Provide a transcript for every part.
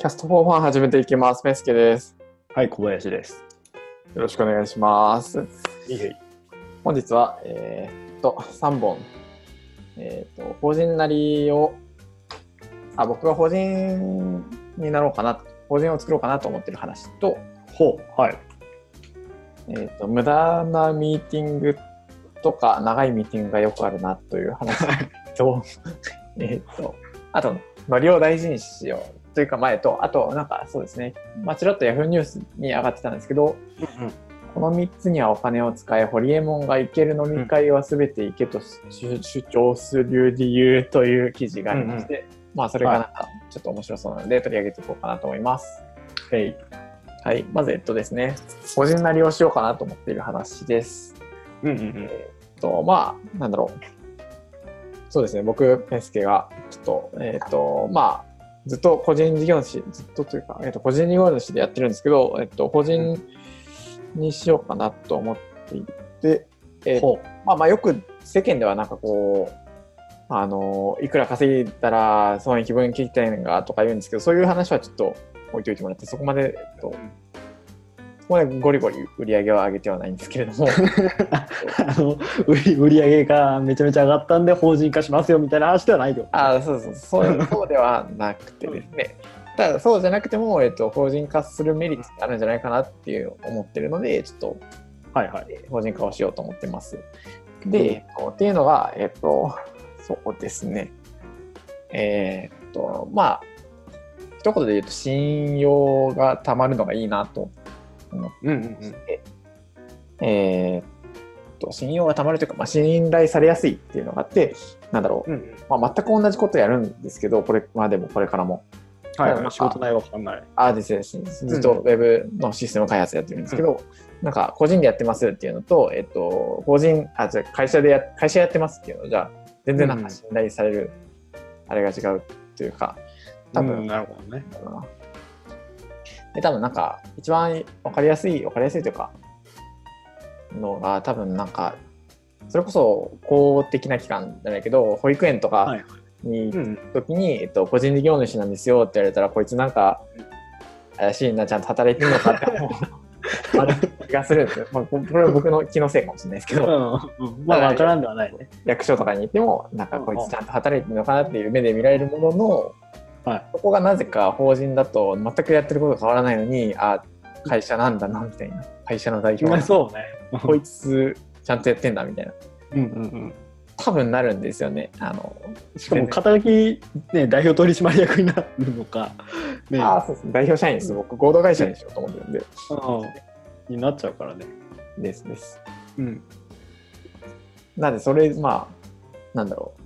キャストフォーファン始めていきます。メスケです。はい、小林です。よろしくお願いします。いい本日は、えーっと、3本、えーっと、法人なりを、あ、僕が法人になろうかな、法人を作ろうかなと思ってる話と、ほう、はい。えーっと、無駄なミーティングとか、長いミーティングがよくあるなという話 と、えーっと、あと、ノリを大事にしようというか前と、あと、なんかそうですね、まあ、ちらっと Yahoo ニュースに上がってたんですけど、この3つにはお金を使い、ホリエモンが行ける飲み会は全て行けと主主張する理由という記事がありまして、まあそれがなんかちょっと面白そうなので取り上げていこうかなと思います。はい。はい、まずえっとですね、個人なりをしようかなと思っている話です。うんうんうん。えっと、まあ、なんだろう。そうですね、僕、ペンスケが、ちょっと、えっと、まあ、ずっと個人事業主、ずっとというか、えっと、個人事業主でやってるんですけど、えっと、法人にしようかなと思っていて、えっとほまあまあよく世間ではなんかこう、あの、いくら稼いだら損益分岐点がとか言うんですけど、そういう話はちょっと置いといてもらって、そこまで、えっと、そこまでゴリゴリ売り上げは上げてはないんですけれども、あの売り上げがめちゃめちゃ上がったんで法人化しますよみたいな話ではないよ。あそうそうそう、そうではなくてですね、ただそうじゃなくても、えっと、法人化するメリットあるんじゃないかなっていう思ってるので、ちょっとはいはい。法人化をしようと思ってます。で、えっと、っていうのが、えっと、そうですね。えーっと、まあ、一言で言うと、信用がたまるのがいいなと思っうんうんうん。て、えーっと、信用がたまるというか、まあ、信頼されやすいっていうのがあって、なんだろう、うんうん。まあ、全く同じことやるんですけど、これまでもこれからも。はい、仕事内容わかんない。あですね、ずっとウェブのシステム開発やってるんですけど、なんか個人でやってますっていうのと、えっと、法人、あ、じゃ会社でや、会社やってますっていうのじゃあ、全然なんか信頼される、あれが違うというか、多分、うんなるほどね。で、多分なんか、一番わかりやすい、わかりやすいというか、のが、多分なんか、それこそ公的な機関じゃないけど、保育園とかはい。にうん。時に、えっと、個人事業主なんですよって言われたら、こいつなんか、怪しいな、ちゃんと働いてるのかって思うある気がするんですよ。まあ、ここれは僕の気のせいかもしれないですけど、うん、まあ、わからんではないね。役所とかに行っても、なんかこいつちゃんと働いてるのかなっていう目で見られるものの、はい。そこがなぜか法人だと全くやってること変わらないのに、あ、会社なんだな、みたいな。会社の代表そうね。こいつちゃんとやってんだ、みたいな。うんうんうん。多分なるんですよね。あの、しかも、肩書き、ね、代表取締役になるのか、ね、あそうです代表社員です。僕、合同会社にしようと思ってるんで。うんになっちゃうからね。ですです。うん。なんで、それ、まあ、なんだろう。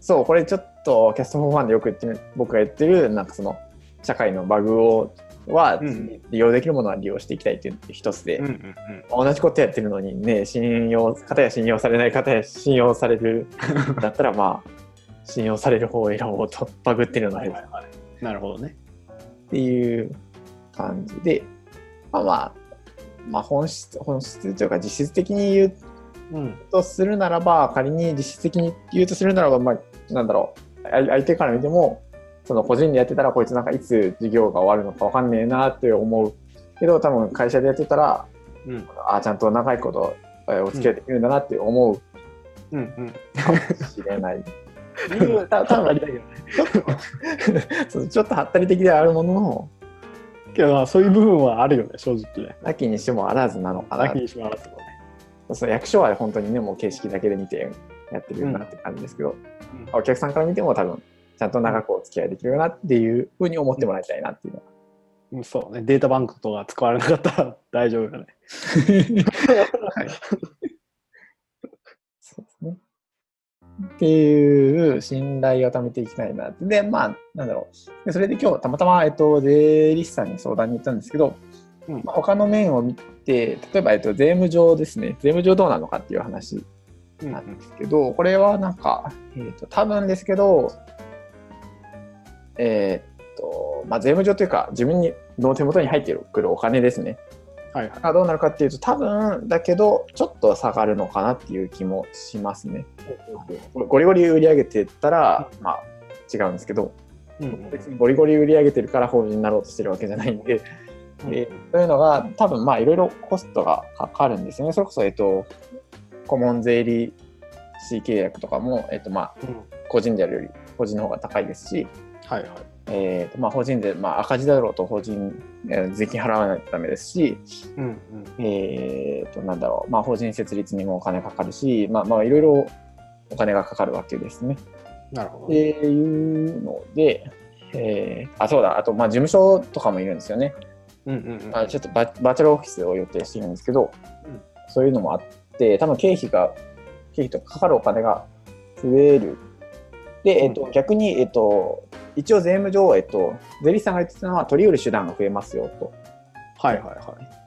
そう、これちょっと、キャストフォーファンでよく言ってる、僕が言ってる、なんかその、社会のバグを、はうん利用できるものは利用していきたいっていう一つで、うんうん同じことやってるのにね、信用、方や信用されない方や信用される、だったらまあ、信用される方を選ぼうと、バグってるうん。ので、はい。なるほどね。っていう感じで、まあまあ、まあ本質、本質というか実質的に言ううん。とするならば、仮に実質的に言うとするならば、まあ、なんだろう、あ相手から見ても、その個人でやってたら、こいつなんかいつ授業が終わるのかわかんねえなって思うけど、多分会社でやってたら、うん。ああ、ちゃんと長いことえーお付き合いできるんだなって思ううんうん。かもしれない。た多分 ちょっとはったり的ではあるものの、けど、まあそういう部分はあるよね、正直ね。なきにしてもあらずなのかななきにしもあらずもね。その役所は本当にね、もう形式だけで見てやってるよなって感じですけど、お客さんから見ても多分、ちゃんと長くお付き合いできるよなっていうふうに思ってもらいたいなっていうのは。うんそうね、データバンクとか使われなかったら 大丈夫よね。はい、そうですね。っていう信頼を貯めていきたいなって。で、まあ、なんだろう。でそれで今日、たまたま、えっと、税理士さんに相談に行ったんですけど、うんまあ、他の面を見て、例えば、えっと、税務上ですね、税務上どうなのかっていう話うんなんですけど、これはなんか、えー、と多分ですけど、えーっと、まあ、税務上というか、自分にの手元に入ってくるお金ですね。はいはい。がどうなるかっていうと、多分だけど、ちょっと下がるのかなっていう気もしますね。ゴリゴリ売り上げてったら、まあ、違うんですけど、うん別にゴリゴリ売り上げてるから法人になろうとしてるわけじゃないんで、えーそういうのが多分まあいろいろコストがかかるんですよね。それこそ、えっと、顧問税理士契約とかも、えっとまあ、うん個人でやるより個人の方が高いですし、はいはい。えーとまあ、法人税、まあ、赤字だろうと法人、えー税金払わないとダメですし、うんうんえーとなんだろう、まあ、法人設立にもお金かかるし、まあ、まあいろいろお金がかかるわけですね。なるほど。っていうので、えーあそうだあとまあ事務所とかもいるんですよね。うんうんうん。あちょっとババーチャルオフィスを予定しているんですけど、うんそういうのもあって多分経費が経費とかかかるお金が増える。で、えっとうん。逆に、えっと、一応税務上、えっと、税理士さんが言ってたのは取り得る手段が増えますよと。はいはいはい。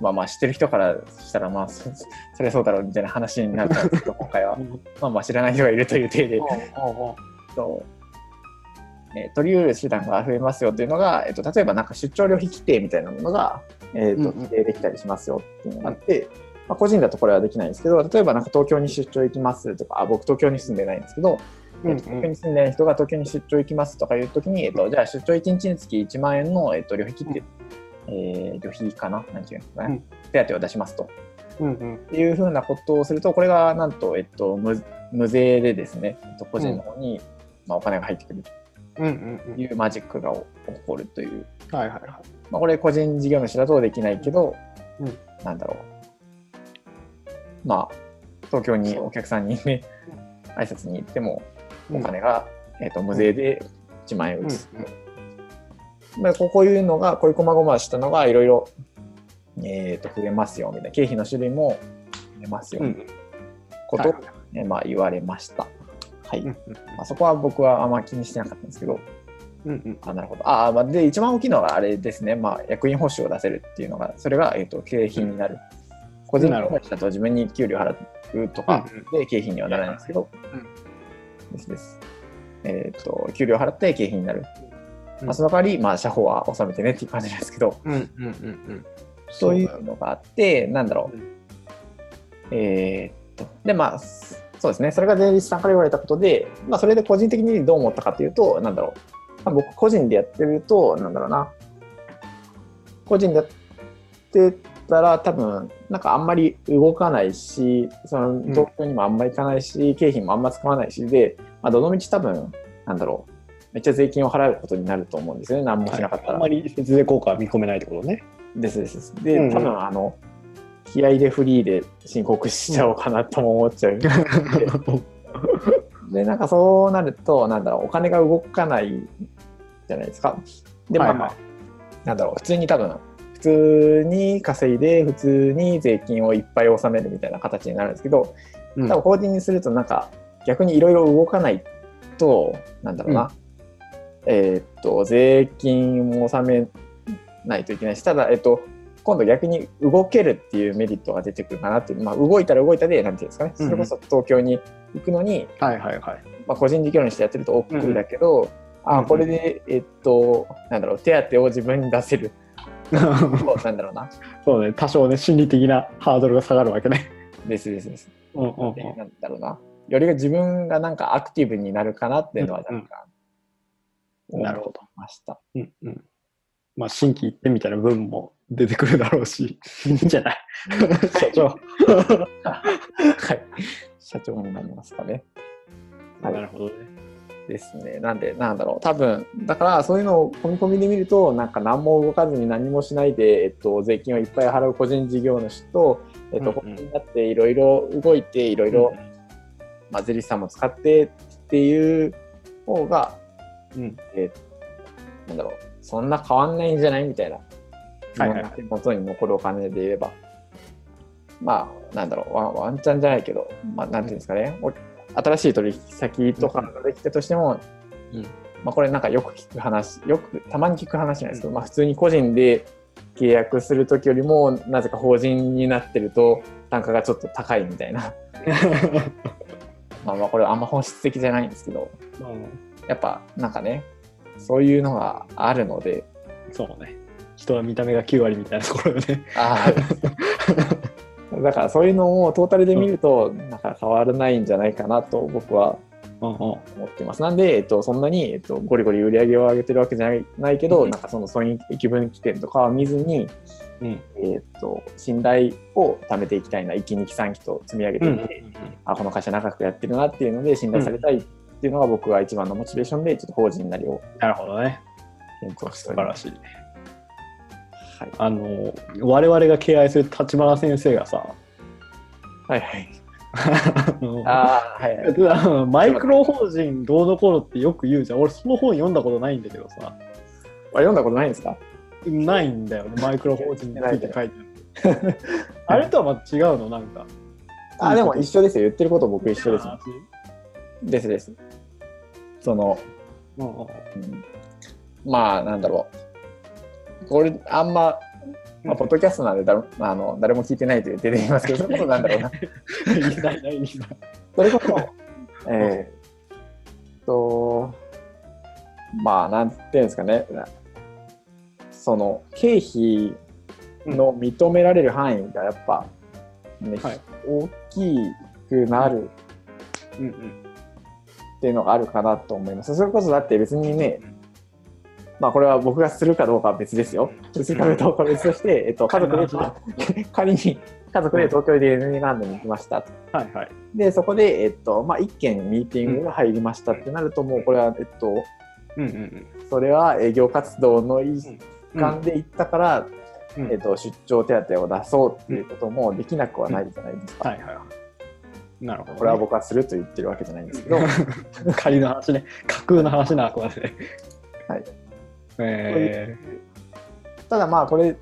まあまあ知ってる人からしたらまあそ それそうだろうみたいな話になったんですけど今回は。まあまあ知らない人がいるという体で。と、えー取り得る手段が増えますよというのが、えっと例えばなんか出張旅費規定みたいなものが、えーとうんうん。規定できたりしますよっていうのがあって、まあ、個人だとこれはできないんですけど例えばなんか東京に出張行きますとかあ僕東京に住んでないんですけど、うんうん。東京に住んでない人が東京に出張行きますとかいうときに、えっと、じゃあ出張1日につき1万円の、えっと、旅費切って、えー旅費かな？なんていうんですかね、うん。手当を出しますと。うんうん。っていうふうなことをすると、これがなんと、えっと、無無税でですね、えっと、個人の方に、まあ、お金が入ってくる。うんうんというマジックが起こるという、うん。はいはいはい。まあ、これ個人事業主だとできないけど、うん。なんだろう。まあ、東京にお客さんにね、挨拶に行っても、お金が、えっと、無税で1万円うん打つ。まあ、こういうのが、こういう細々したのがいろいろ、えっと、増えますよ、みたいな。経費の種類も増えますよ、うんみたいなことを、ねまあ、言われました。はい。うんまあ、そこは僕はあんま気にしてなかったんですけど、うんうんあなるほど。あまあ、で、一番大きいのがあれですね、まあ、役員報酬を出せるっていうのが、それが、えっと経費になる。個人事業主だと自分に給料払うとかで経費にはならないんですけど、ですです。えっ、と、給料払って経費になる。うんまあ、その代わり、まあ、社保は納めてねっていう感じなんですけど、うんうんうんうん。そういうのがあって、なんだろう。うんえーっと、で、まあ、そうですね。それが税理士さんから言われたことで、まあ、それで個人的にどう思ったかというと、なんだろう。まあ、僕、個人でやってると、なんだろうな。個人でやってたら、多分、なんかあんまり動かないし、その東京にもあんまり行かないし、経費もあんま使わないしで、まあ、どのみち多分、なんだろう。めっちゃ税金を払うことになると思うんですよね。何もしなかったら。あんまり節税効果は見込めないってことね。ですですです。で、うんうん多分あの、気合でフリーで申告しちゃおうかなとも思っちゃう。で、なんかそうなると、なんだろう、お金が動かないじゃないですか。で、まあまあ、はいなんだろう、普通に多分、普通に稼いで、普通に税金をいっぱい納めるみたいな形になるんですけど、うん。多分法人にすると、なんか逆にいろいろ動かないと、なんだろうな、えーっと、税金も納めないといけないし、ただ、えっと、今度逆に動けるっていうメリットが出てくるかなっていう、まあ、動いたら動いたで、なんていうんですかね、うんそれこそ東京に行くのに、はいはいはい。まあ、個人事業主でやってると億劫だけど、あうんこれで、えっと、なんだろう、手当を自分に出せる。なんだろうな。そうね、多少ね、心理的なハードルが下がるわけね。ですですです。うんうんでなんだろうな。より自分がなんかアクティブになるかなっていうのは若干、なるほど。ました。うんうん。まあ、新規一点みたいな部分も出てくるだろうし、いいんじゃない？社長。はい。社長になりますかね。はいなるほどね。ですね。なんで、なんだろう。多分、だからそういうのを込み込みで見ると、なんか何も動かずに何もしないで、えっと、税金をいっぱい払う個人事業主と、えっと、うんうん個人になっていろいろ動いて、いろいろ、まあ、税理士さんも使ってっていう方が、うん。えーなんだろう、そんな変わんないんじゃないみたいな。はいはい元に残るお金で言えば。まあ、なんだろう、ワンワンチャンじゃないけど、まあ、なんていうんですかね、お新しい取引先とかができたとしても、うん。まあ、これなんかよく聞く話、よく、たまに聞く話なんですけど、まあ、普通に個人で契約するときよりも、なぜか法人になってると、単価がちょっと高いみたいな。まあまあ、これあんま本質的じゃないんですけど、やっぱなんかね、そういうのがあるので、そうね。人は見た目が9割みたいなところよね。ああ、だからそういうのをトータルで見ると、なんか変わらないんじゃないかなと僕はうんうん思ってます。なんで、えっと、そんなに、えっと、ゴリゴリ売り上げを上げてるわけじゃないないけど、うんなんかその損益分岐点とかは見ずに、うんえっと、信頼を貯めていきたいな、1期、2期、3期と積み上げていって、あ、この会社長くやってるなっていうので、信頼されたいっていうのが僕が一番のモチベーションで、ちょっと法人なりをなるほどね。素。晴らしい。はい。あの、我々が敬愛する立花先生がさ、はいはい。あはい マイクロ法人どうのこうのってよく言うじゃん。俺その本読んだことないんだけどさ。あ読んだことないんですか？ないんだよね、マイクロ法人について書いてある。あれとはまた違うの？なんか。あ、でも一緒ですよ。言ってること僕一緒です。あですです。その、うんまあ、なんだろう。これ、あんま、まあ、ポッドキャストなんで誰,、あの誰も聞いてないと言って言いますけど、それこそなんだろうな。それこそ、えーっと、まあ、なんていうんですかね。その、経費の認められる範囲がやっぱ、ねはい。大きくなるうんうん。っていうのがあるかなと思います。それこそだって別にね、まあこれは僕がするかどうかは別ですよ。するかどうかは別として、えっと、家族で、仮に家族で東京でディズニーランドに行きましたと。はいはい。で、そこで、えっと、まあ一件ミーティングが入りましたってなると、もうこれは、えっと、うんうんそれは営業活動の一うん。環で行ったから、うんえっと、出張手当を出そうっていうこともできなくはないじゃないですか。はいはいはい。なるほど、ね。これは僕はすると言ってるわけじゃないんですけど、仮の話ね。架空の話なあくまでね。はい。えただまあこれ、ー、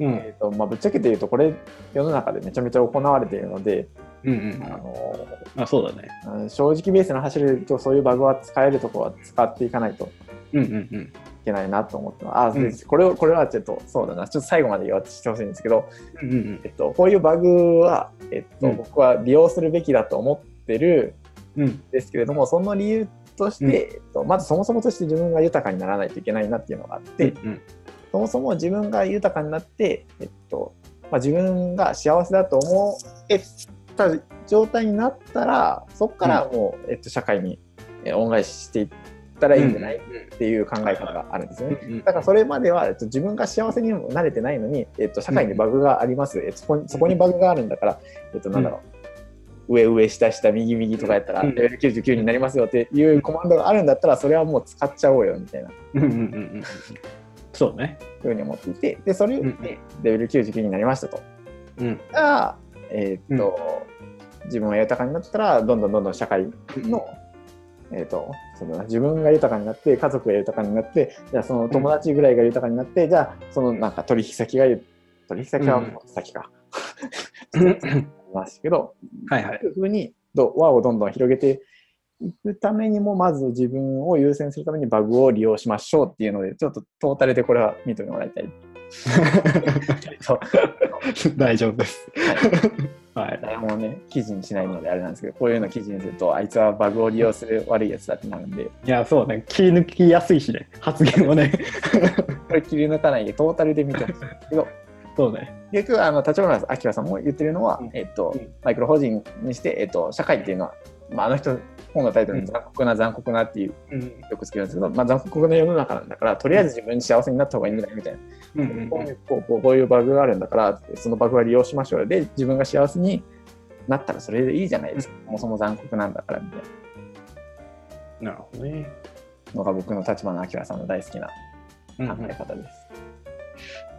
うん。えーとまあ、ぶっちゃけて言うとこれ世の中でめちゃめちゃ行われているので、うんあのうん。あ、そうだね。うん正直ベースの走るとそういうバグは使えるところは使っていかないというんうんうん。けないなと思ってますうんこれをこれはちょっとそうだなちょっと最後まで言わせてほしいんですけど、うんうんえっと、こういうバグは、えっとうん僕は利用するべきだと思ってるうん。んですけれどもその理由として、うん。えっと、まずそもそもとして自分が豊かにならないといけないなっていうのがあって、うんそもそも自分が豊かになって、えっとまあ、自分が幸せだと思えた状態になったらそこからもう、えっと、社会にえー恩返ししていったらいいんじゃない、っていう考え方があるんですよね。うんだからそれまでは、えっと、自分が幸せにも慣れてないのに、えっと、社会にバグがあります、えっとそこにそこにバグがあるんだから、えっと、なんだろう、上上下下右右とかやったらうんレベル99になりますよっていうコマンドがあるんだったらそれはもう使っちゃおうよみたいなうんうんうんうん。そうね。ふうに思っていてでそれでレベル99になりましたと。うん。じゃあ、えーっと、自分が豊かになったら、どんどんどんどん社会の、えーっと、そうだな、自分が豊かになって、家族が豊かになって、じゃあその友達ぐらいが豊かになって、じゃあそのなんか取引先が、取引先は先か。ますけど、はいはい。そういうふうにど輪をどんどん広げていくためにも、まず自分を優先するためにバグを利用しましょうっていうので、ちょっとトータルでこれは見てもらいたい。大丈夫です。はい。誰もね、記事にしないのであれなんですけど、こういうの記事にすると、あいつはバグを利用する悪いやつだってなるんで、いや、そうね。切り抜きやすいしね。発言をね。これ切り抜かないでトータルで見てほしいんですけど、そうね。結局、あの立花明さんも言ってるのは、うんえっとうん、マイクロ法人にして、えっと、社会っていうのは、まあ、あの人、本のタイトルに残酷な残酷なっていう、うん。よくつけるんですけど、まあ、残酷な世の中なんだから、とりあえず自分に幸せになった方がいいんだよみたいな。うんこういうこうこういうバグがあるんだから、そのバグは利用しましょうよ。で、自分が幸せになったらそれでいいじゃないですか。そもそも残酷なんだからみたいなるほどね。なのが僕の立花明さんの大好きなうん考え方です。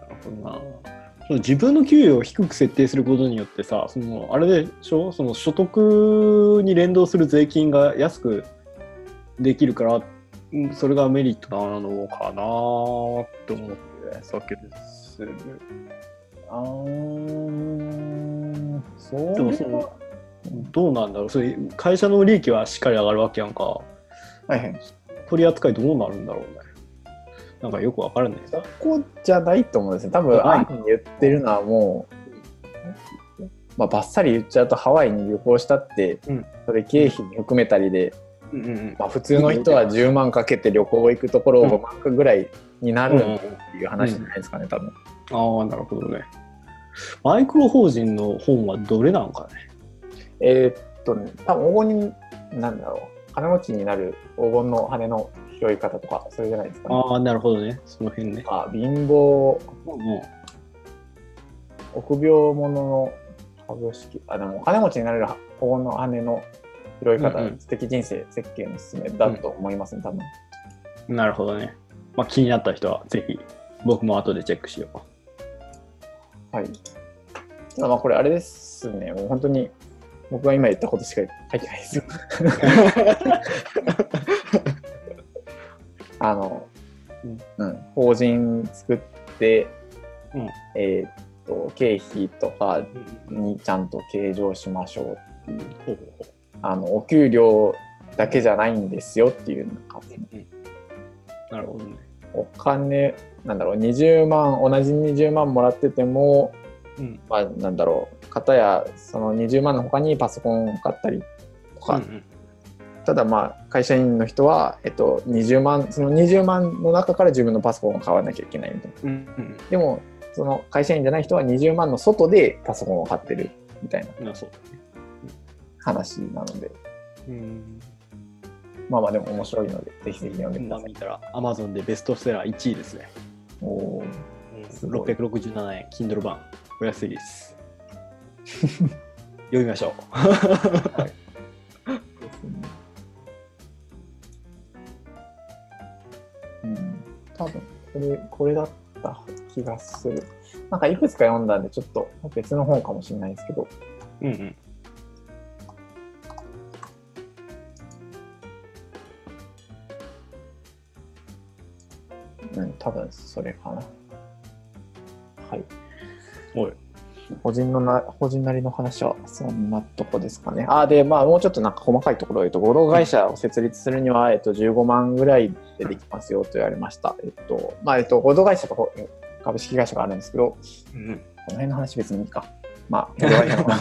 なるほどな。その自分の給与を低く設定することによってさ、そのあれでしょ？その所得に連動する税金が安くできるから、うんそれがメリットなのかなと思って、さっきでする。あーそでもそのどうなんだろう？それ会社の利益はしっかり上がるわけやんか。はいはい。取り扱いどうなるんだろうね？なんかよくわからない。そこじゃないと思うんですね。多分、はいあに言ってるのはもう、まあ、バッサリ言っちゃうとハワイに旅行したって、うんそれ経費に含めたりで、うんうんうんまあ、普通の人は10万かけて旅行行くところを5万かぐらいになるっていう話じゃないですかね、多分。ああ、なるほどね。マイクロ法人の本はどれなのかね？えーっとね、多分、ここに、なんだろう、金持ちになる黄金の羽の拾い方とか、それじゃないですか、ね。ああ、なるほどね。その辺ね。あ貧乏、も臆病者の株式、あ、でも金持ちになれる黄金の羽の拾い方、うんうん素敵人生設計のすすめだと思いますね、多分。う、なるほどね。まあ、気になった人は、ぜひ、僕も後でチェックしよう。はい。ただまあこれあれですね、もう本当に僕が今言ったことしか書いてないですよ。あの、うん、法人作って、うん。えーっと、経費とかにちゃんと計上しましょうっていう、あの、お給料だけじゃないんですよっていう、なんかうなるほどね。お金、なんだろう、20万、同じ20万もらってても、うん。まあ、なんだろう、方やその20万の他にパソコンを買ったりとか、うんただまあ、会社員の人は、えっと、20万、その20万の中から自分のパソコンを買わなきゃいけないみたいな。うん。うんでも、その会社員じゃない人は20万の外でパソコンを買ってるみたいな。話なので、うん。まあまあでも面白いので、ぜひぜひ読んでください。今見たら、Amazon でベストセラー1位ですね。おーすごい667円、Kindle 版。お安いです。読みましょですこれ、これだった気がする。なんかいくつか読んだんで、ちょっと別の本かもしれないですけど、う。うんうん。うん、多分それかな。はい。おい。個人のな、個人なりの話はそんなとこですかね。あ、で、まあ、もうちょっとなんか細かいところを言うと、合同会社を設立するには、えっと、15万ぐらいでできますよと言われました。えっと、まあ、えっと、合同会社とこ株式会社があるんですけど、こうんの辺の話別にいいか。まあ、合同会社の方が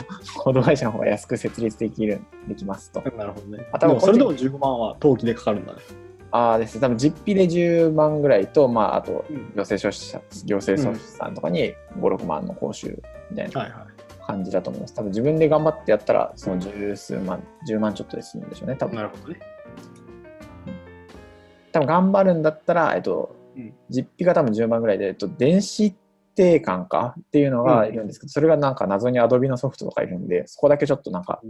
合同会社の方が安く設立できる、できますと。うん。なるほどね。あ多分それでも15万は登記でかかるんだね。ああですね、多分実費で10万ぐらいと、まあ、あと、うん行政書士さん、行政書士さんとかに5、6万の報酬みたいなはいはい。感じだと思います。多分自分で頑張ってやったら、その十数万、10万ちょっとで済むんでしょうね、多分。なるほどね。多分頑張るんだったら、えっとうん、実費が多分10万ぐらいで、えっと、電子定款かっていうのがいるんですけど、それがなんか謎に Adobe のソフトとかいるんで、そこだけちょっとなんか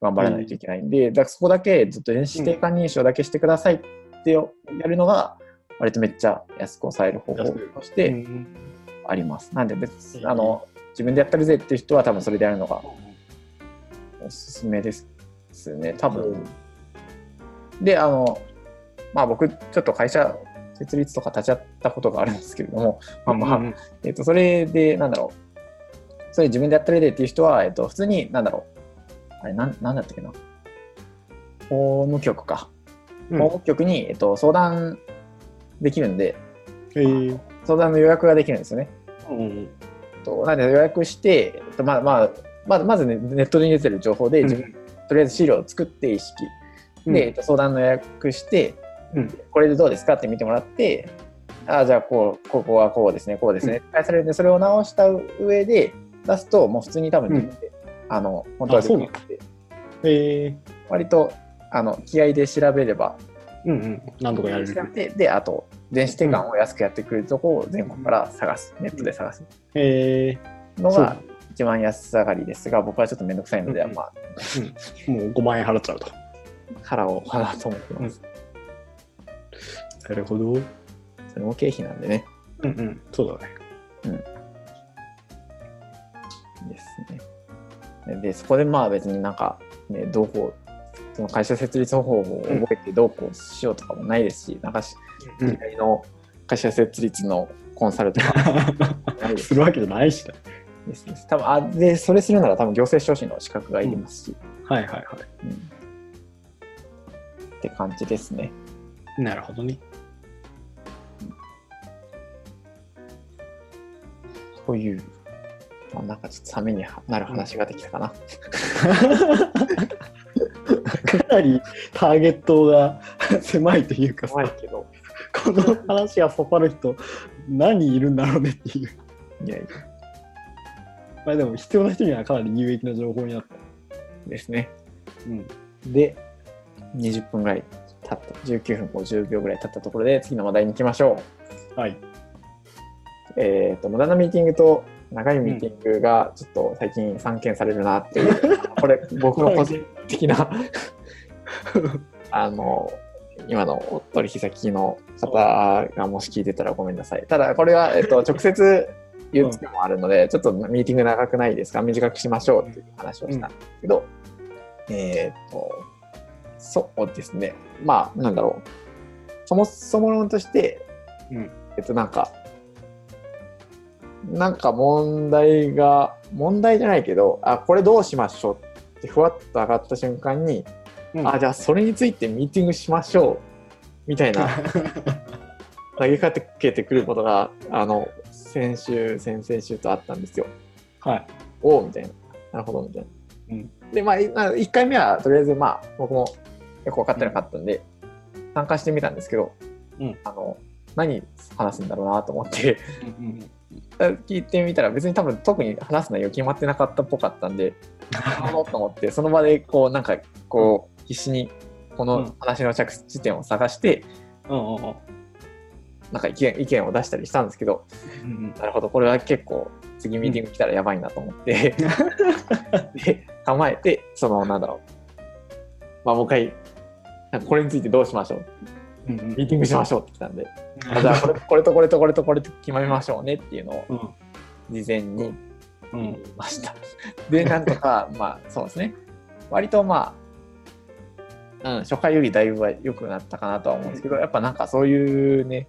頑張らないといけないんで、だからそこだけずっと電子定款認証だけしてくださいってよやるのが、割とめっちゃ安く抑える方法としうてんあります。なんで別うんあの、自分でやってるぜっていう人は多分それでやるのがおすすめですね、多分。で、あの、まあ僕、ちょっと会社設立とか立ち会ったことがあるんですけれども、まあまあ、うんえっと、それで、なんだろう、それ自分でやってるでっていう人は、えっと、普通に、なんだろう、あれ、なんなんだったっけな、法務局か。うん。法務局に、えっと、相談できるんで、え。ー相談の予約ができるんですよね。うんとなんで予約して、えっと、まあまあ、まずまずね、ネットに出てる情報で、自分とりあえず資料を作って意識。で、えっと、相談の予約して、うん。これでどうですかって見てもらって、ああ、じゃあこう、ここはこうですね、こうですね、返されるんで、それを直した上で出すと、もう普通に多分自分で、あの、本当はできるんで、え割と、あの、気合で調べれば、ーうんうん。なんとかやれる。で、で、あと、電子定款を安くやってくれるとこを全国から探す、ネットで探すのが一番安上がりですが、僕はちょっとめんどくさいので、うんまあ、ーもう5万円払っちゃうと。腹を払うと思ってます。なるほど。うんそれも経費なんでね。うん。そうだね。ですね。で、そこでまあ別になんか、ね、どうこう、その会社設立方法を覚えてどうこうしようとかもないですし、なんかし、うんの 会社設立のコンサルとかすするわけじゃないしね。ですね。多分あで、それするなら多分行政書士の資格がいりますし、はいはいはうんって感じですね。い。なるほどね。そういう、まあ、なんかちょっとためになる話ができたかな。かなりターゲットが 狭いというかさ、怖いけど、この話が刺さる人何人いるんだろうねっていう。いやいやまあでも必要な人にはかなり有益な情報になった。ですね。うん、で、20分ぐらい経った、19分50秒ぐらい経ったところで、次の話題に行きましょう。はい。えっ、と、無駄なミーティングと長いミーティングがちょっと最近散見されるなっていう、これ、僕の個人的な、あの、今の取引先の方がもし聞いてたらごめんなさい。ただ、これは、えっと、直接言うつけもあるので、ちょっとミーティング長くないですか？短くしましょうっていう話をしたんですけど、えっと、そうですね。まあ、なんだろう。そもそも論として、うんえっと、なんか、なんか問題が、問題じゃないけど、あ、これどうしましょうってふわっと上がった瞬間に、うんあ、じゃあそれについてミーティングしましょうみたいな 投げかけてくることが、あの、先週、先々週とあったんですよ。はい。おうみたいな。なるほど、みたいな。うんで、まあ、いまあ1回目はとりあえず、まあ、僕もよく分かってなかったんで、参加してみたんですけど、うんあの、何話すんだろうなと思って、うん聞いてみたら別に多分特に話す内容決まってなかったっぽかったんで、なるほどと思って、その場でこう、なんか、こう、必死にこの話の着地点を探して、うんうんうん。なんか意見意見を出したりしたんですけど、うんなるほど、これは結構次ミーティング来たらやばいなと思って、で、構えて、その、なんだろう、まあ、もう一回、これについてどうしましょう、うんうん。ミーティングしましょうって来たんで、あじゃあこれ これとこれとこれとこれと決まりましょうねっていうのをうん。事前にう言いんました。で、なんとか、まあ、そうですね、割とまあ、うん、初回よりだいぶは良くなったかなとは思うんですけど、やっぱなんかそういうね、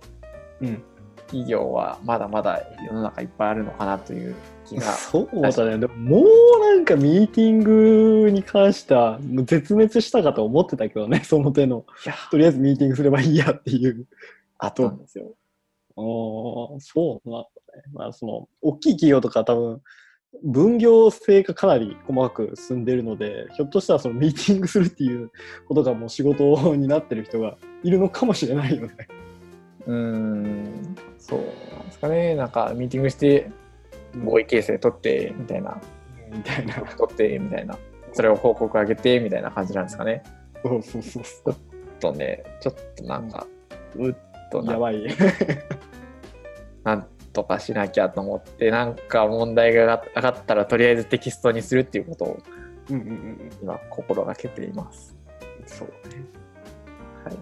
うん企業はまだまだ世の中いっぱいあるのかなという気がそうだね。でももうなんかミーティングに関しては絶滅したかと思ってたけどね、その手の。とりあえずミーティングすればいいやっていう。あったんですよ。ああ、そうなんだね。まあその、大きい企業とか多分、分業制がかなり細かく進んでいるので、ひょっとしたらそのミーティングするっていうことがもう仕事になってる人がいるのかもしれないよね。うーん、そうなんですかね。なんかミーティングして合意形成取ってみたいな、みたいな。取ってみたいな、それを広告上げてみたいな感じなんですかね。そうそうそうそちょっとね、ちょっとなんか、うっとやばい。なんとかしなきゃと思って、なんか問題が上がったらとりあえずテキストにするっていうことを。今心がけています。そうね。はい、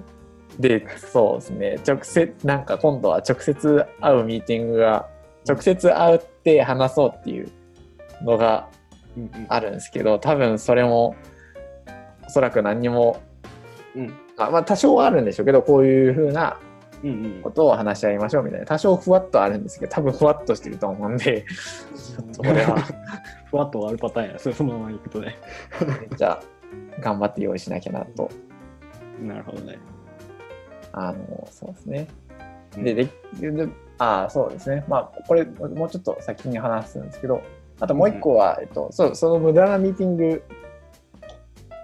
で、そうですね、直接、なんか今度は直接会うミーティングが、直接会って話そうっていうのがあるんですけど、多分それも、おそらく何にも、うんあまあ多少はあるんでしょうけど、こういうふうなことを話し合いましょうみたいな、多少ふわっとあるんですけど、多分ふわっとしてると思うんで、ちょっとこれは ふわっと終わるパターンや。そのままいくとね。めっちゃ頑張って用意しなきゃなと、なるほどね。あの、そうですね。うんで、で、であそうですね。まあ、これ、もうちょっと先に話すんですけど、あともう一個は、えっと、そう、その無駄なミーティング、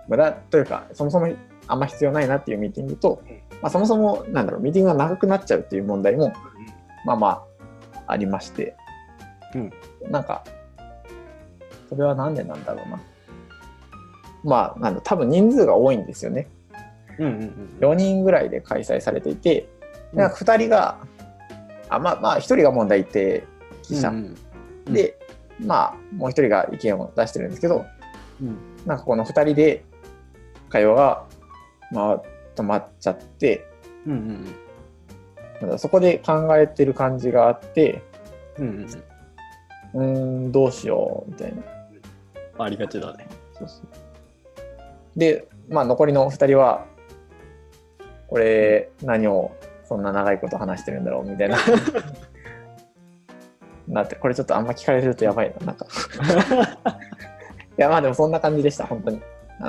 無駄というか、そもそもあんま必要ないなっていうミーティングと、うんまあ、そもそも、なんだろう、ミーティングが長くなっちゃうっていう問題も、まあまあ、ありまして、うん。なんか、それはなんでなんだろうな。まあ、なんだ、多分人数が多いんですよね。うんうんうん4人ぐらいで開催されていて、うん。なんか2人が、あまあまあ、1人が問題提起者、うんうんで、まあ、もう1人が意見を出してるんですけど、うん。なんかこの2人で会話が、まあ、止まっちゃって、うんうんなんだそこで考えてる感じがあって、うんうんうーん、どうしよう、みたいな。ありがちだね。そうそうで、まあ、残りの2人は、これ、何をそんな長いこと話してるんだろうみたいな。なって、これちょっとあんま聞かれるとやばいな、なんか。いや、まあでもそんな感じでした、本当に。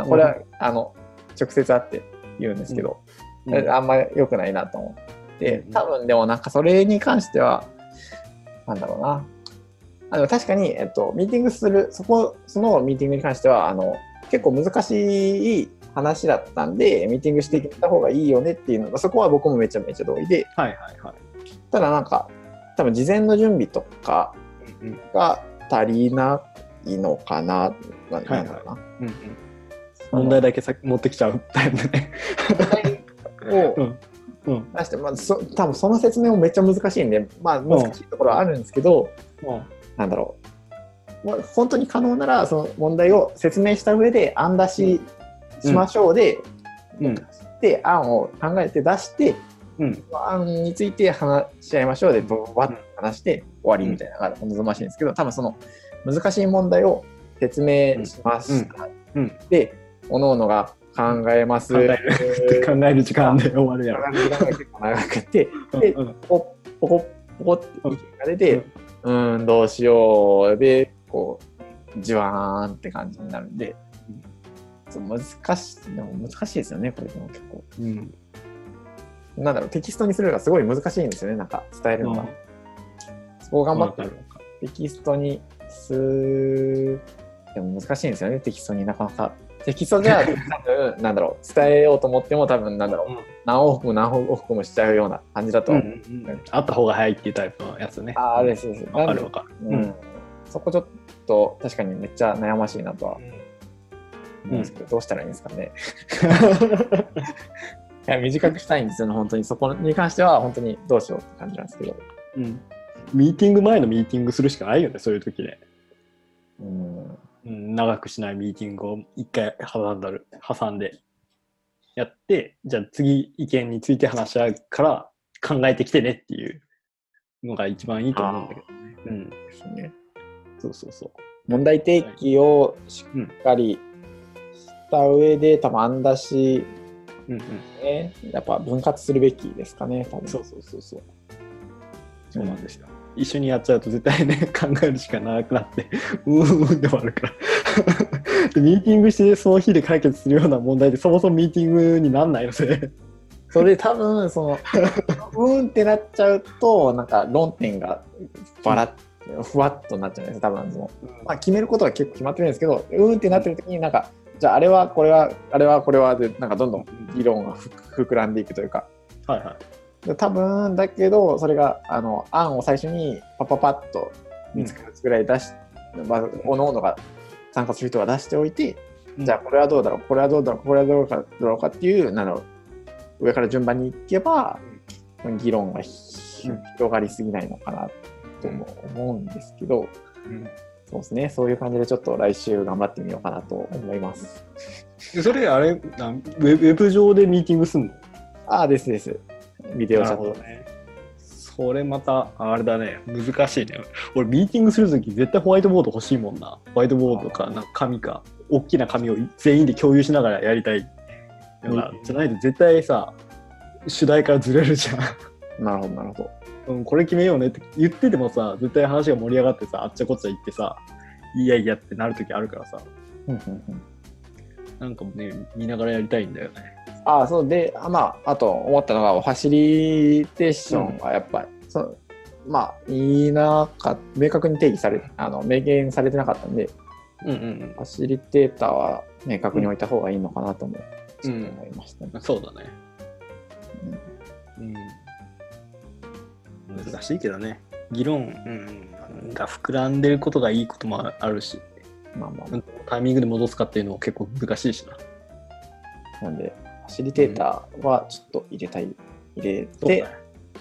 これは、あの、直接会って言うんですけど、うん。あんま良くないなと思って。う、ん。多分でもなんかそれに関しては、なんだろうな。あでも確かに、えっと、ミーティングする、そこ、そのミーティングに関しては、あの、結構難しい話だったんで、ミーティングしていった方がいいよねっていうのが、そこは僕もめちゃめちゃ同意で、はいはいはい。ただなんか、多分事前の準備とかうんが足りないのかな、なんだろうな。うんうん問題だけさ持ってきちゃうタイプね。をうん。うん。出して、まあ、そ多分その説明もめっちゃ難しいんで、まあ、難しいところはあるんですけど、なんだろう、もう本当に可能なら、その問題を説明した上で、案出ししましょうで、うん。で、案を考えて出して、うん。案について話し合いましょうで、バッと話して終わりみたいなのが望ましいんですけど、多分その難しい問題を説明しました。うん。で、各々が考えます。考える考える時間で終わるやろ。考える時間が結構長くて、でうんうんポコポコポコって意見が出て、うーん、どうしようで、こう、じわーんって感じになるんで、難しい、でも難しいですよね、これでも結構。うんなんだろう、テキストにするのがすごい難しいんですよね、なんか伝えるのが。そこを頑張ってわかるテキストにする、でも難しいんですよね、テキストになかなか。テキストじゃ多分、なんだろう、伝えようと思っても多分、なんだろう、うん何往復も何往復もしちゃうような感じだと。うんうんあった方が早いっていうタイプのやつね。ああ、ですです。わかるわかる。うん、そこちょっと確かにめっちゃ悩ましいなとは思うんですけど、どうしたらいいんですかね？いや短くしたいんですよね、本当に。そこに関しては本当にどうしようって感じなんですけど。うんミーティング前のミーティングするしかないよね、そういう時で。うん、うん、長くしないミーティングを一回挟んだる挟んでやって、じゃあ次意見について話し合うから考えてきてねっていうのが一番いいと思うんだけどね。うん。ですね。そうそうそう。問題提起をしっかりした上で、多分案出し、うんうん。ね、やっぱ分割するべきですかね、多分。そうそうそうそう。そうなんですよ。一緒にやっちゃうと絶対ね、考える時間長くなって、うーんうんで終わるから。で、ミーティングしてその日で解決するような問題でそもそもミーティングになんないので。それで多分、その、うーんってなっちゃうと、なんか論点がばらっ、ふわっとなっちゃうんです多分その、まあ、決めることは結構決まってるんですけど、うーんってなってる時になんか、じゃああれはこれは、あれはこれはで、なんかどんどん議論がふ膨らんでいくというか、はいはい。で多分だけど、それが、あの、案を最初にパパパッと見つかるぐらい出し、まあ、おのおのが参加する人が出しておいて、じゃあこれはどうだろう、これはどうだろう、これはどうかだろうかっていう、なんだろう、上から順番にいけば、議論が広がりすぎないのかなとも思うんですけど、うん。そうですね、そういう感じでちょっと来週頑張ってみようかなと思います。でそれ、あれウェブ上でミーティングすんの？ああ、ですです。ビデオチャット。ね。それまた、あれだね、難しいね。俺、ミーティングするとき、絶対ホワイトボード欲しいもんな。ホワイトボードか、なんか紙か、大きな紙を全員で共有しながらやりたいような。じゃないと絶対さ、主題からずれるじゃん。なるほど、なるほど。うん、これ決めようねって言っててもさ、絶対話が盛り上がってさ、あっちゃこっちゃ行ってさ、いやいやってなるときあるからさ、うんうんうんなんかもね、見ながらやりたいんだよね。ああ、そうで、あまあ、あと思ったのが、ファシリテーションはやっぱり、そうまあ、いいなか、明確に定義され、あの、明言されてなかったんで、うんうんファシリテーターは明確に置いた方がいいのかなとも、ちうんょっと思いましたね。うん。そうだね。うん。難しいけどね。議論、うん、が膨らんでることがいいこともあるし、まあまあ、タイミングで戻すかっていうのも結構難しいしな。なんで、ファシリテーターはちょっと入れたい、入れて、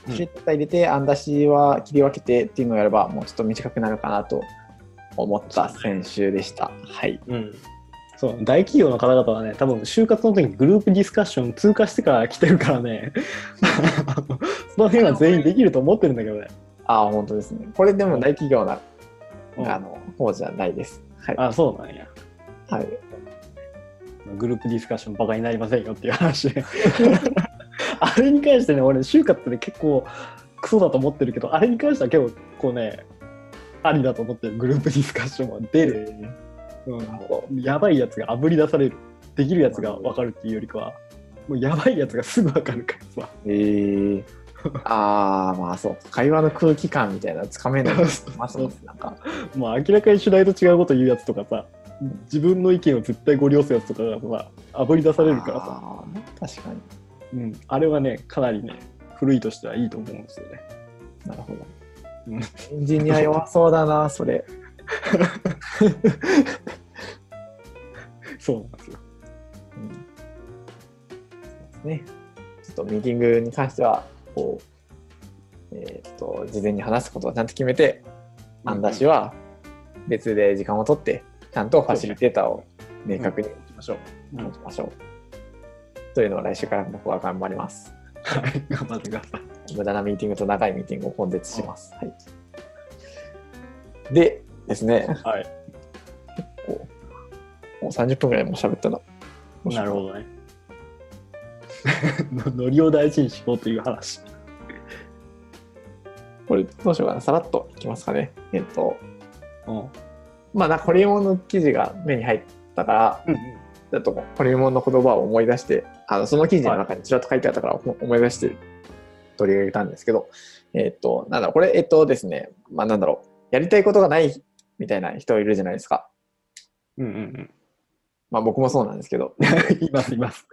ファシリテーター入れて、案出しは切り分けてっていうのをやれば、もうちょっと短くなるかなと思った先週でした。はい。うん。そう、大企業の方々はね、多分就活の時にグループディスカッション通過してから来てるからね、その辺は全員できると思ってるんだけどね。ああ、本当ですね。これでも大企業な、うんあの方じゃないです。はい。あ、そうなんや。はい、グループディスカッションバカになりませんよっていう話で。あれに関してね、俺、就活ってね、結構クソだと思ってるけど、あれに関しては結構こうね、ありだと思ってる、グループディスカッションは出る。うん、やばいやつがあぶり出される。できるやつが分かるっていうよりかは、もうやばいやつがすぐ分かるからさ。えー、ああ、まあそう。会話の空気感みたいなのつかめない。ますもんねなんか。もう明らかに主題と違うこと言うやつとかさ、自分の意見を絶対ご利用するやつとかがさ、あぶり出されるからさ、確かに。うん、あれはね、かなりね、古いとしてはいいと思うんですよね。なるほど。うんエンジニア弱そうだな、それ。そうなんですよ。ですね。ちょっとミーティングに関しては、こう、えっ、と、事前に話すことをちゃんと決めて、アンダー氏は別で時間を取って、ちゃんとファシリテーターを明確にましょう。持ちましょう。というのを来週から僕は頑張ります。はい、頑張ってください。無駄なミーティングと長いミーティングを根絶します。はい、でですね、はい。こうもう30分ぐらいもう喋ったな。なるほどね。ノリを大事にしようという話。これどうしようかな。さらっといきますかね。えっと、うん。まあ、なホリエモンの記事が目に入ったから、うんちょっとホリエモンの言葉を思い出して、あのその記事の中にちらっと書いてあったから思い出して取り上げたんですけど、えっと、なんだろう、これ、えっとですね、まあなんだろう、やりたいことがないみたいな人いるじゃないですか。うんうんうん。まあ僕もそうなんですけど、います、います。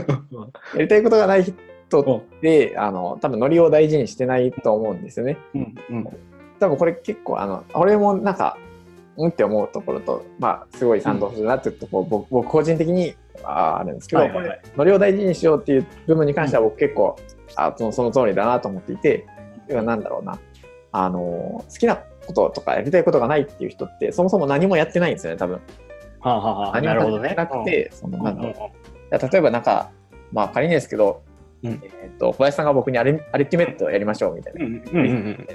やりたいことがない人って、あの、多分ノリを大事にしてないと思うんですよね。うんうん。多分これ結構、あの、俺もなんか、うんって思うところと、まあ、すごい賛同するなっていうところ、僕僕個人的にああるんですけど、はいはいはい。これ、ノリを大事にしようっていう部分に関しては僕結構、あそのその通りだなと思っていて、なんだろうな、あの、好きなこととかやりたいことがないっていう人って、そもそも何もやってないんですよね、多分。はあ、はあはあ、何もやってなくて、そのう。ん、なんだろ例えばなんか、まあ仮にですけど、うん。えっと小林さんが僕にアルアルティメットをやりましょうみたいな、うんうんうん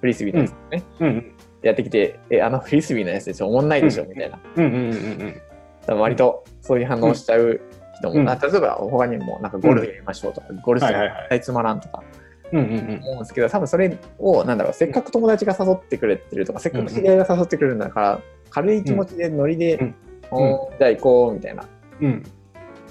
フリスビーのやつね、うんうんやってきて、え、あのフリスビーのやつでしょ、おもんないでしょ、みたいな。うんうんうん割とそういう反応しちゃう人も、うん。あ例えば他にもなんかゴルフやりましょうとか、ゴルフ絶対つまらんとかうんうん思うんですけど、多分それを、なんだろう、せっかく友達が誘ってくれてるとか、せっかく知り合いが誘ってくれるんだから、軽い気持ちでノリで、うん。じゃあ行こうみたいな。うん。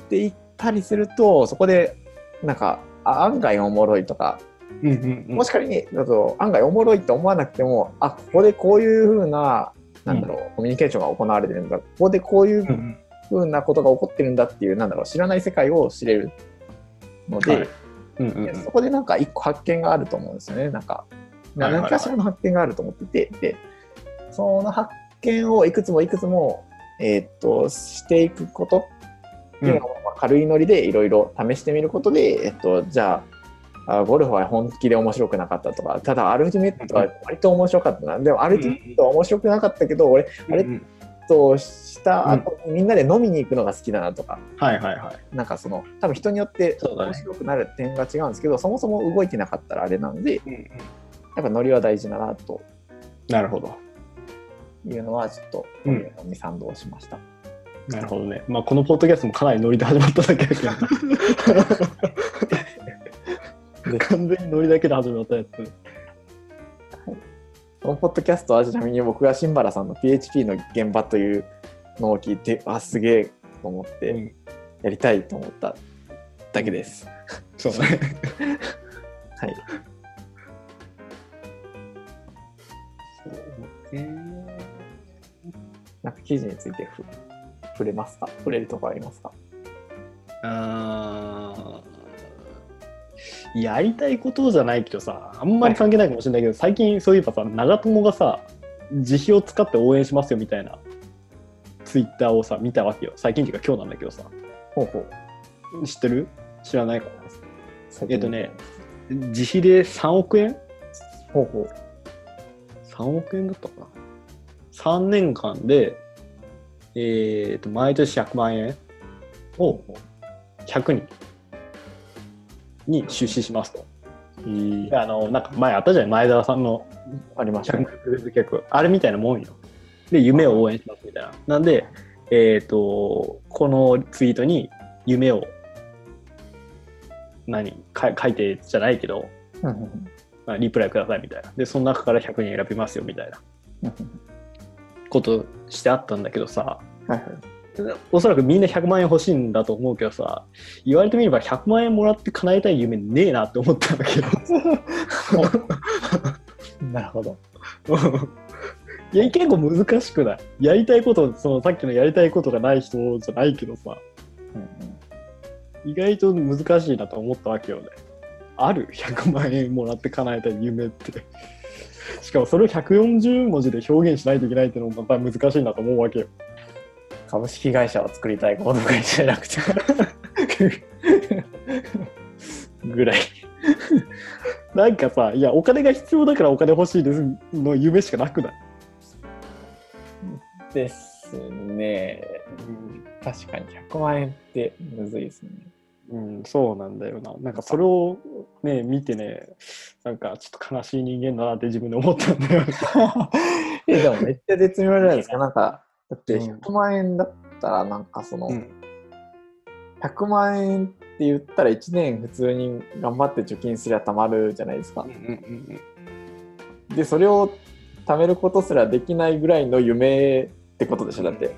って言ったりすると、そこで、なんか、あ案外おもろいとか、うんうんうん。もし仮に、だと案外おもろいと思わなくても、あ、ここでこういうふうな、なんだろう、コミュニケーションが行われてるんだ、ここでこういううんふうなことが起こってるんだっていう、なんだろう、知らない世界を知れるので、はい。うんうんうん。そこでなんか一個発見があると思うんですよね。なんか、はいはいはい。何かしらの発見があると思ってて、で、その発見をいくつもいくつも、えーっと、していくことっていうのは、まあ軽いノリでいろいろ試してみることで、えっと、じゃあ、あゴルフは本気で面白くなかったとか、ただアルティメットは割と面白かったな。でもアルティメットは面白くなかったけど、俺、あれうんとした後にみんなで飲みに行くのが好きだなとか、はいはいはい。なんかその、多分人によって面白くなる点が違うんですけど、そもそも動いてなかったらあれなので、うんうんやっぱノリは大事だなとなるほど。いうのは、ちょっと、うんノリに賛同しました？なるほどね。まあ、このポッドキャストもかなりノリで始まっただけだけど。完全にノリだけで始まったやつ。このポッドキャストはちなみに僕が新原さんの PHP の現場というのを聞いて、あ、すげえと思って、うんやりたいと思っただけです。そうね。はい。なんか記事についてふ触れますか？触れるところありますか？あーやりたいことじゃないけどさ、あんまり関係ないかもしれないけど、最近そういえばさ、長友がさ、自費を使って応援しますよみたいなツイッターをさ、見たわけよ。最近っていうか今日なんだけどさ。ほうほう。知ってる？知らないかなえっとね、自費で3億円？ほうほう。3億円だったかな3年間で、えー、と毎年100万円を100人に出資しますと。であのなんか前あったじゃない前澤さんのありました100ね。あれみたいなもんよ。で夢を応援しますみたいな。なんで、えっ、とこのツイートに夢を何か書いてじゃないけど、うんうんまあ、リプライくださいみたいな。でその中から100人選びますよみたいなうんことしてあったんだけどさ、はいはい。おそらくみんな100万円欲しいんだと思うけどさ、言われてみれば100万円もらって叶えたい夢ねえなって思ったんだけど。なるほど。いや、結構難しくない？やりたいこと、そのさっきのやりたいことがない人じゃないけどさ、うんうん意外と難しいなと思ったわけよね。ある ?100 万円もらって叶えたい夢って。しかもそれを140文字で表現しないといけないっていうのもまた難しいなと思うわけよ。株式会社を作りたい合同会社じゃなくて。ぐらい。なんかさ、いや、お金が必要だからお金欲しいですの夢しかなくない、ですね。確かに100万円ってむずいですね。うん、そうなんだよな。なんかそれをね、見てね、なんかちょっと悲しい人間だなって自分で思ったんだよ。え、でもめっちゃ絶妙じゃないですか。なんか、だってうん。100万円だったら、なんかその、うん。100万円って言ったら1年普通に頑張って貯金すりゃ貯まるじゃないですか。で、それを貯めることすらできないぐらいの夢ってことでしょ、だって。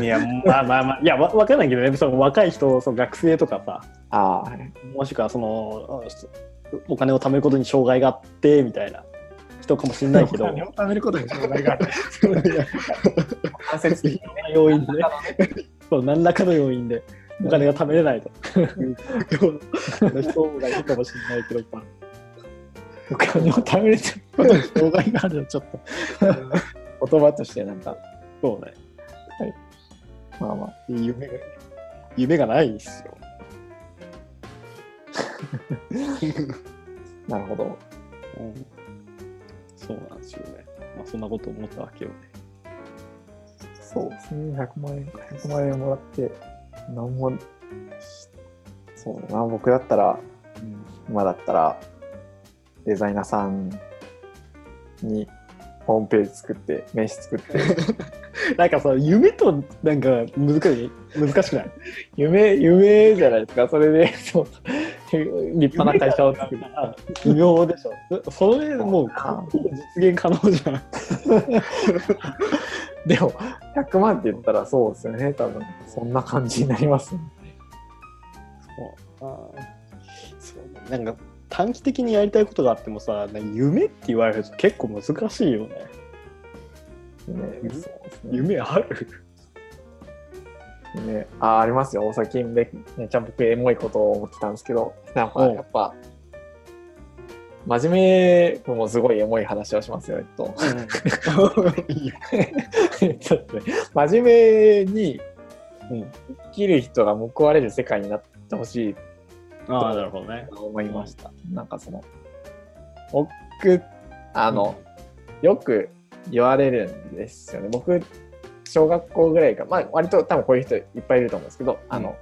いや、まあまあまあ、いや、わわかんないけどね、その若い人、その学生とかさ、あもしくはその、お金を貯めることに障害があって、みたいな人かもしれないけど、お金を貯めることに障害がある。間接的な要因でね、そう何らかの要因でお金が貯めれないと人がいるかもしれないけど、お金を貯めることに障害があるのちょっと言葉としてなんか、そうね、はいまあまあ、夢が夢がないですよ。なるほど。うんそうなんですよね。まあ、そんなこと思ったわけよね。そうですね、100万円か、100万円もらって、なんもし、そうだな、僕だったら、今だったら、デザイナーさんにホームページ作って、名刺作って、なんかさ、夢となんか難しい？難しくない？夢、夢じゃないですか、それで、そう、立派な会社を作る。微妙でしょ。それもうあ実現可能じゃん。でも、100万って言ったらそうですよね、多分、そんな感じになりますね。そうなんか短期的にやりたいことがあってもさ、夢って言われると結構難しいよね。ねね夢ある？ね、あありますよ、最近めめちゃ僕エモいことを思ってたんですけど、なんかやっぱ、真面目もすごいエモい話をしますよ、えっと。いいよちょっとね、真面目にうん生きる人が報われる世界になってほしいああ、なるほどね。と思いました。なんかその、僕、あの、よく言われるんですよね。僕、小学校ぐらいか、まあ、割と多分こういう人いっぱいいると思うんですけど、あの、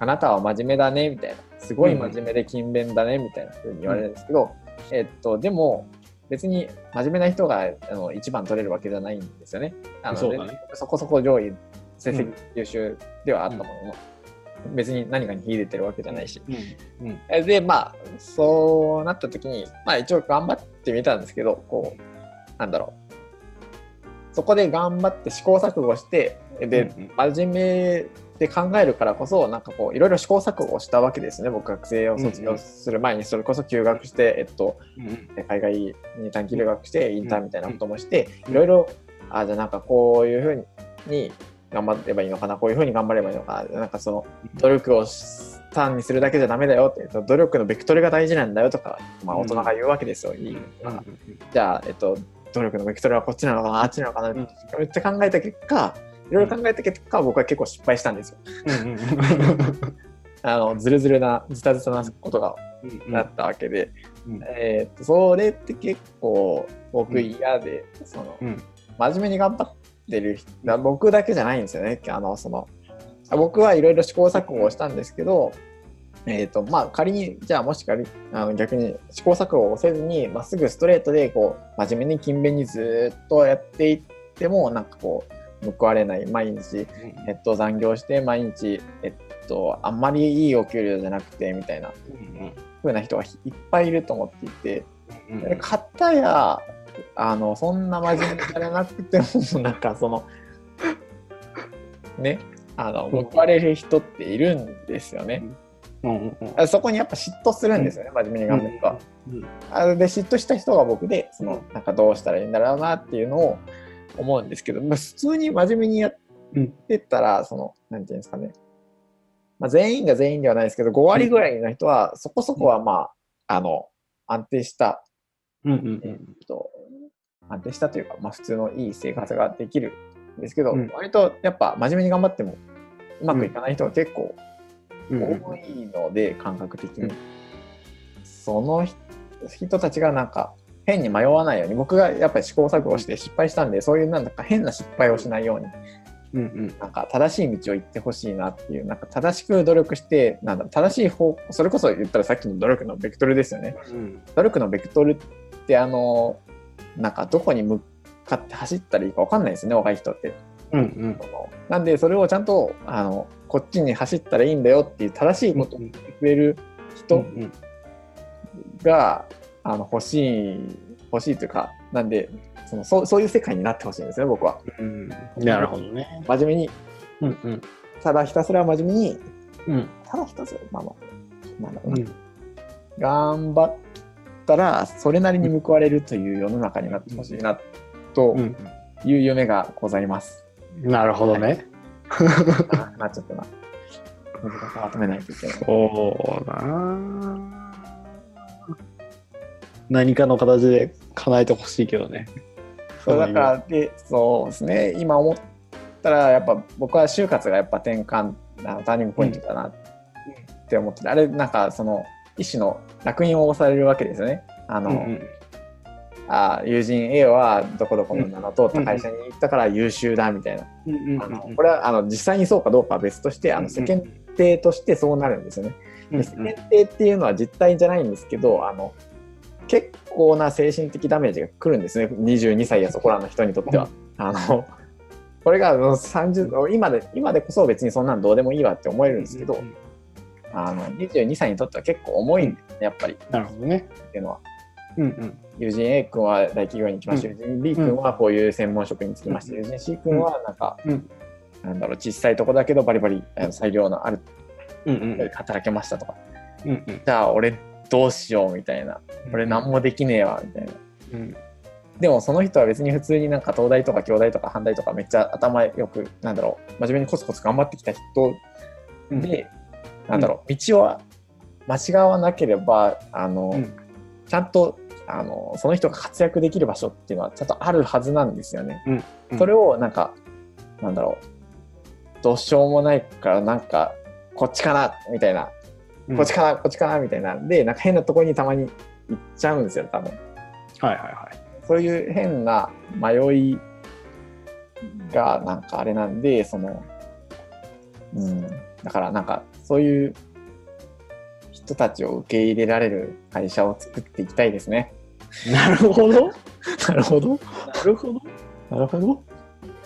あなたは真面目だね、みたいな。すごい真面目で勤勉だね、みたいな風に言われるんですけど、えっと、でも、別に真面目な人があの一番取れるわけじゃないんですよね。あのそねそこそこ上位、成績うん優秀ではあったものの、別に何かに秀でてるわけじゃないし。うんうんえで、まあ、そうなった時に、まあ一応頑張ってみたんですけど、こう、なんだろう。そこで頑張って試行錯誤して、で、うん。真面目で考えるからこそ、なんかこう、いろいろ試行錯誤をしたわけですね。僕、学生を卒業する前に、それこそ休学して、えっと、海外に短期留学して、インターンみたいなこともして、うん。いろいろ、あ、じゃあなんかこういうふうに頑張ればいいのかな、こういうふうに頑張ればいいのかな、なんかその、努力を単にするだけじゃダメだよって、努力のベクトルが大事なんだよとか、まあ大人が言うわけですよ。じゃあ、えっと、努力のベクトルはこっちなのかな、あっちなのかな、うんめっちゃ考えた結果、いろいろ考えた結果、僕は結構失敗したんですよ。あの、ずるずるな、ズタズタなことがなったわけで、うん。えーっと、それって結構僕嫌で、その、うん。真面目に頑張ってる人、だ僕だけじゃないんですよね。あの、その、僕はいろいろ試行錯誤をしたんですけど、えーとまあ、仮にじゃあもし仮あの逆に試行錯誤をせずにまっすぐストレートでこう真面目に勤勉にずっとやっていってもなんかこう報われない毎日、えっと、残業して毎日、えっと、あんまりいいお給料じゃなくてみたいな風な人がいっぱいいると思っていて、で片やあのそんな真面目じゃなくても なんかそのねあの報われる人っているんですよね。あそこにやっぱ嫉妬するんですよね、真面目に頑張ると。あれで嫉妬した人が僕でそのなんかどうしたらいいんだろうなっていうのを思うんですけど、まあ、普通に真面目にやってったら、そのなんていうんですかね、まあ、全員が全員ではないですけど5割ぐらいの人はそこそこはまああの安定した、えっと安定したというか、まあ、普通のいい生活ができるんですけど、うん。割とやっぱ真面目に頑張ってもうまくいかない人が結構うん多いので、感覚的に。その人人たちがなんか変に迷わないように僕がやっぱり試行錯誤して失敗したんでそういうなんだか変な失敗をしないようにうんうん。なんか正しい道を行ってほしいなっていうなんか正しく努力してなんだ正しい方それこそ言ったらさっきの努力のベクトルですよね。うん。努力のベクトルってあのなんかどこに向かって走ったらいいか分かんないですよね若い人って。うんうん。なんでそれをちゃんとあのこっちに走ったらいいんだよっていう正しいことを言ってくれる人うんが、あの欲しい欲しいというかなんでそのそうそういう世界になってほしいんですね僕は。うんなるほどね。真面目にうんうんただひたすら真面目にうんただひたすらまあまあなんだろうな、うん頑張ったらそれなりに報われるという世の中になってほしいなとうんいう夢がございます。なるほどね。あなっちゃったな。難しくまとめないといけない。そうだな。何かの形で叶えてほしいけどね。そうだからでそうですね今思ったらやっぱ僕は就活がやっぱ転換あのターニングポイントだなって思ってて、あれなんかその一種の烙印を押されるわけですよね。あの、うんうんあ友人 A はどこどこの名の通った会社に行ったから優秀だみたいな、あのこれはあの実際にそうかどうかは別としてあの世間体としてそうなるんですよね。うんで世間体っていうのは実態じゃないんですけどあの結構な精神的ダメージが来るんですね22歳やそこらの人にとっては。あのこれがあの30今で今でこそ別にそんなんどうでもいいわって思えるんですけど、うんあの22歳にとっては結構重いんですねやっぱりっなるほどね。ていうのは。うんうん。友人 A 君は大企業に行きました、友人 B 君はこういう専門職に就きました、うん。友人 C 君はなんか、うん。なんだろう小さいとこだけどバリバリ裁量のあるうんうん。働けましたとか、うんうん。じゃあ俺どうしようみたいな。俺何もできねえわみたいな。うん。でもその人は別に普通になんか東大とか京大とか阪大とかめっちゃ頭よくなんだろう真面目にコツコツ頑張ってきた人うん。で、なんだろう道は間違わなければあの、うん。ちゃんとあのその人が活躍できる場所っていうのはちゃんとあるはずなんですよね。うんそれをなんかなんだろうどうしようもないからなんかこっちかなみたいな、うんこっちかなこっちかなみたいなんでなんか変なところにたまに行っちゃうんですよ多分。はいはいはい。そういう変な迷いがなんかあれなんでそのうんだからなんかそういう人たちを受け入れられる会社を作っていきたいですね。なるほど。なるほど。なるほど。なるほど。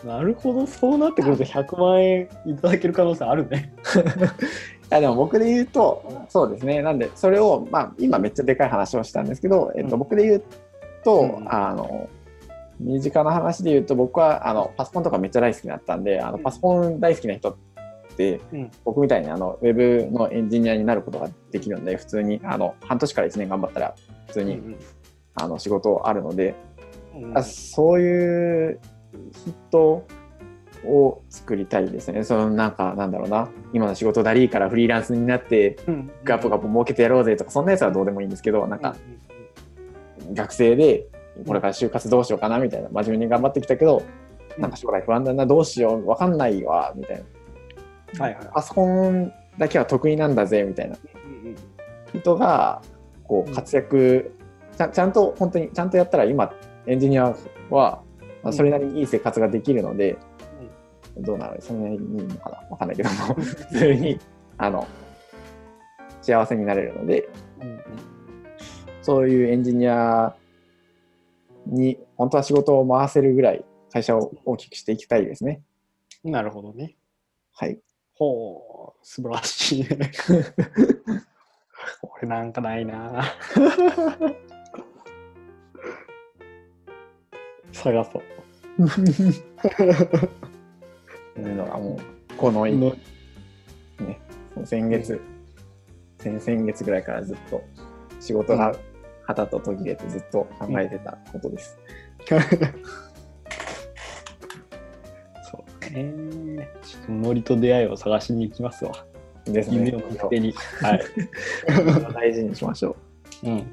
なるほど。そうなってくると100万円いただける可能性あるね。いやでも僕で言うとそうですねなんでそれをまあ今めっちゃでかい話をしたんですけど、えっと、うん僕で言うと、うんあの身近な話で言うと僕はあのパソコンとかめっちゃ大好きだったんであのパソコン大好きな人って、うん。僕みたいにあのウェブのエンジニアになることができるので普通にあの半年から1年頑張ったら普通に、あの仕事あるので、うんあそういう人を作りたいですね。そのなんかなんだろうな。今の仕事だりーからフリーランスになってうんガポガポ儲けてやろうぜとかそんなやつはどうでもいいんですけどなんか学生でこれから就活どうしようかなみたいな真面目に頑張ってきたけどなんか将来不安だなどうしようわかんないわみたいなはいはい。はいパソコンだけは得意なんだぜみたいな。人がこう活躍ちゃちゃんと本当にちゃんとやったら今エンジニアはまあそれなりにいい生活ができるので、どうなる？それなりにいいのかな？わかんないけども。普通にあの幸せになれるので。そういうエンジニアに本当は仕事を回せるぐらい会社を大きくしていきたいですね。なるほどね。はい。ほう、素晴らしいね。俺なんかないな。探そう。と いうのがもうこのの先月、先々月ぐらいからずっと仕事が旗と途切れてずっと考えてたことです。へえ。森と出会いを探しに行きますわ。ですね。夢を勝手に。はい。大事にしましょう。うん。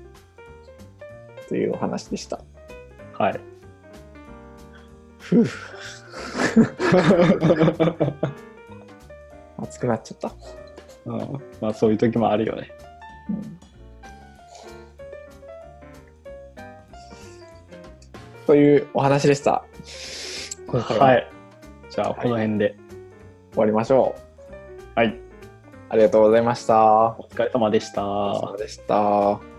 というお話でした。はい。ふ。熱くなっちゃった。うん。まあそういう時もあるよね。うんというお話でした。はい。じゃあ、この辺で。終わりましょう。はい。ありがとうございました。お疲れ様でした。お疲れ様でした。